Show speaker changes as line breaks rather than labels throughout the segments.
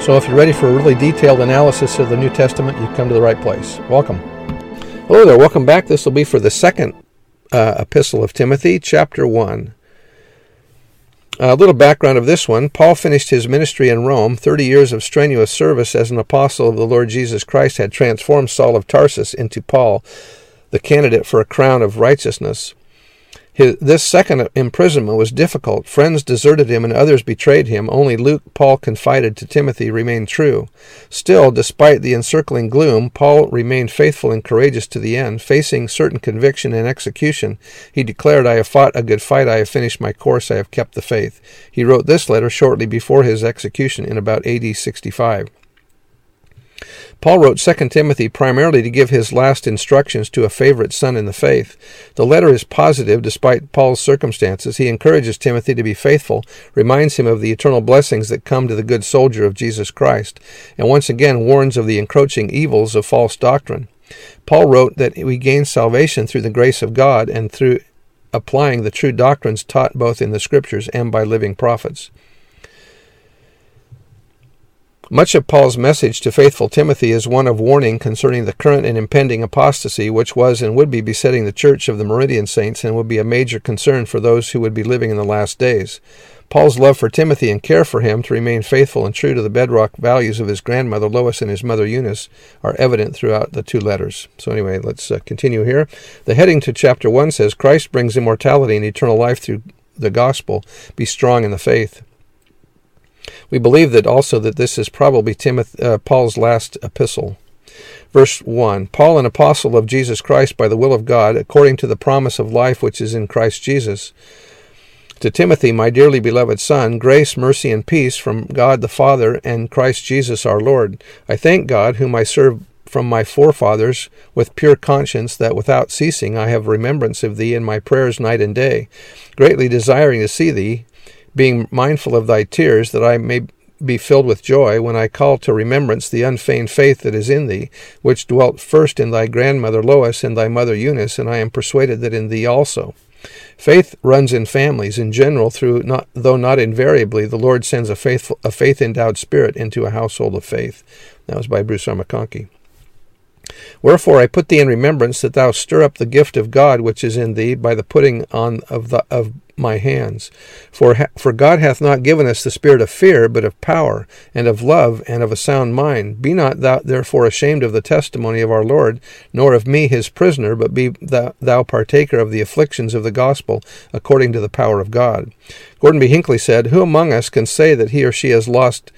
So if you're ready for a really detailed analysis of the New Testament, you've come to the right place. Welcome. Hello there, welcome back. This will be for the second uh, epistle of Timothy, chapter 1. A little background of this one Paul finished his ministry in Rome. Thirty years of strenuous service as an apostle of the Lord Jesus Christ had transformed Saul of Tarsus into Paul, the candidate for a crown of righteousness. His, this second imprisonment was difficult. Friends deserted him and others betrayed him. Only Luke, Paul confided to Timothy, remained true. Still, despite the encircling gloom, Paul remained faithful and courageous to the end. Facing certain conviction and execution, he declared, I have fought a good fight, I have finished my course, I have kept the faith. He wrote this letter shortly before his execution in about AD 65. Paul wrote 2 Timothy primarily to give his last instructions to a favorite son in the faith. The letter is positive despite Paul's circumstances. He encourages Timothy to be faithful, reminds him of the eternal blessings that come to the good soldier of Jesus Christ, and once again warns of the encroaching evils of false doctrine. Paul wrote that we gain salvation through the grace of God and through applying the true doctrines taught both in the Scriptures and by living prophets. Much of Paul's message to faithful Timothy is one of warning concerning the current and impending apostasy, which was and would be besetting the church of the Meridian saints and would be a major concern for those who would be living in the last days. Paul's love for Timothy and care for him to remain faithful and true to the bedrock values of his grandmother Lois and his mother Eunice are evident throughout the two letters. So, anyway, let's uh, continue here. The heading to chapter 1 says Christ brings immortality and eternal life through the gospel. Be strong in the faith. We believe that also that this is probably Timothy, uh, Paul's last epistle. Verse 1 Paul, an apostle of Jesus Christ by the will of God, according to the promise of life which is in Christ Jesus. To Timothy, my dearly beloved son, grace, mercy, and peace from God the Father and Christ Jesus our Lord. I thank God, whom I serve from my forefathers with pure conscience, that without ceasing I have remembrance of thee in my prayers night and day, greatly desiring to see thee being mindful of thy tears, that I may be filled with joy when I call to remembrance the unfeigned faith that is in thee, which dwelt first in thy grandmother Lois and thy mother Eunice, and I am persuaded that in thee also. Faith runs in families in general, through not, though not invariably, the Lord sends a faithful, a faith endowed spirit into a household of faith. That was by Bruce R. McConkie. Wherefore I put thee in remembrance that thou stir up the gift of God which is in thee by the putting on of the of my hands. For, for God hath not given us the spirit of fear, but of power, and of love, and of a sound mind. Be not thou therefore ashamed of the testimony of our Lord, nor of me his prisoner, but be thou, thou partaker of the afflictions of the gospel, according to the power of God. Gordon B. Hinckley said, Who among us can say that he or she has lost,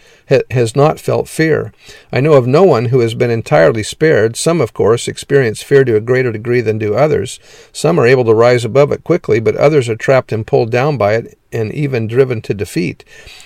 has not felt fear? I know of no one who has been entirely spared. Some, of course, experience fear to a greater degree than do others. Some are able to rise above it quickly, but others are trapped and pulled down by it and even driven to defeat.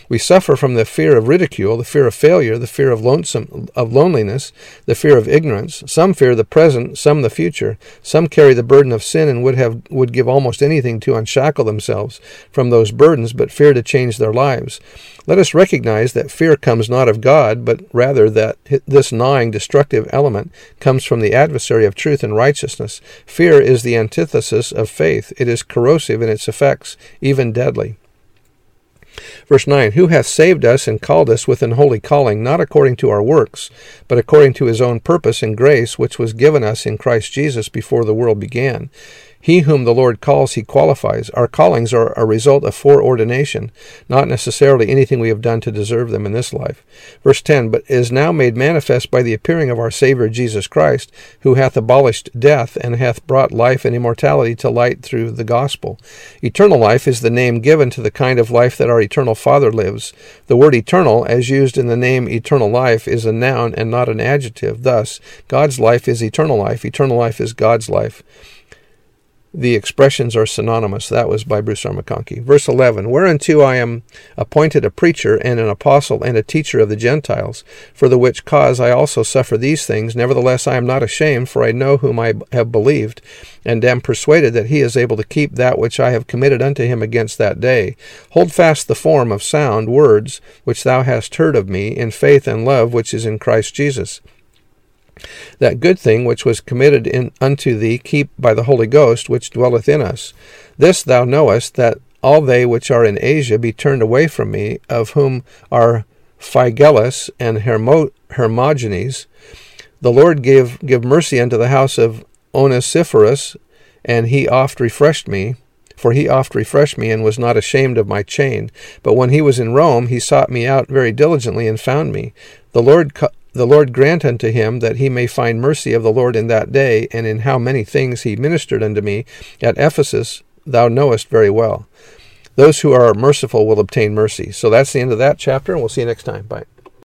We suffer from the fear of ridicule, the fear of failure, the fear of lonesome of loneliness, the fear of ignorance. Some fear the present, some the future. Some carry the burden of sin and would have would give almost anything to unshackle themselves from those burdens, but fear to change their lives. Let us recognize that fear comes not of God, but rather that this gnawing, destructive element comes from the adversary of truth and righteousness. Fear is the antithesis of faith. It is corrosive in its effects, even deadly. Verse 9 Who hath saved us and called us with an holy calling, not according to our works, but according to his own purpose and grace, which was given us in Christ Jesus before the world began he whom the Lord calls, he qualifies. Our callings are a result of foreordination, not necessarily anything we have done to deserve them in this life. Verse 10 But is now made manifest by the appearing of our Savior Jesus Christ, who hath abolished death, and hath brought life and immortality to light through the gospel. Eternal life is the name given to the kind of life that our eternal Father lives. The word eternal, as used in the name eternal life, is a noun and not an adjective. Thus, God's life is eternal life. Eternal life is God's life. The expressions are synonymous. That was by Bruce R. McConkie. Verse 11 Whereunto I am appointed a preacher and an apostle and a teacher of the Gentiles, for the which cause I also suffer these things. Nevertheless, I am not ashamed, for I know whom I have believed, and am persuaded that he is able to keep that which I have committed unto him against that day. Hold fast the form of sound words which thou hast heard of me, in faith and love which is in Christ Jesus. That good thing which was committed in, unto thee keep by the Holy Ghost which dwelleth in us. This thou knowest, that all they which are in Asia be turned away from me, of whom are Phygellus and Hermo- Hermogenes. The Lord give, give mercy unto the house of Onesiphorus, and he oft refreshed me. For he oft refreshed me, and was not ashamed of my chain. But when he was in Rome, he sought me out very diligently, and found me. The Lord the Lord grant unto him that he may find mercy of the Lord in that day, and in how many things he ministered unto me at Ephesus, thou knowest very well. Those who are merciful will obtain mercy. So that's the end of that chapter, and we'll see you next time. Bye.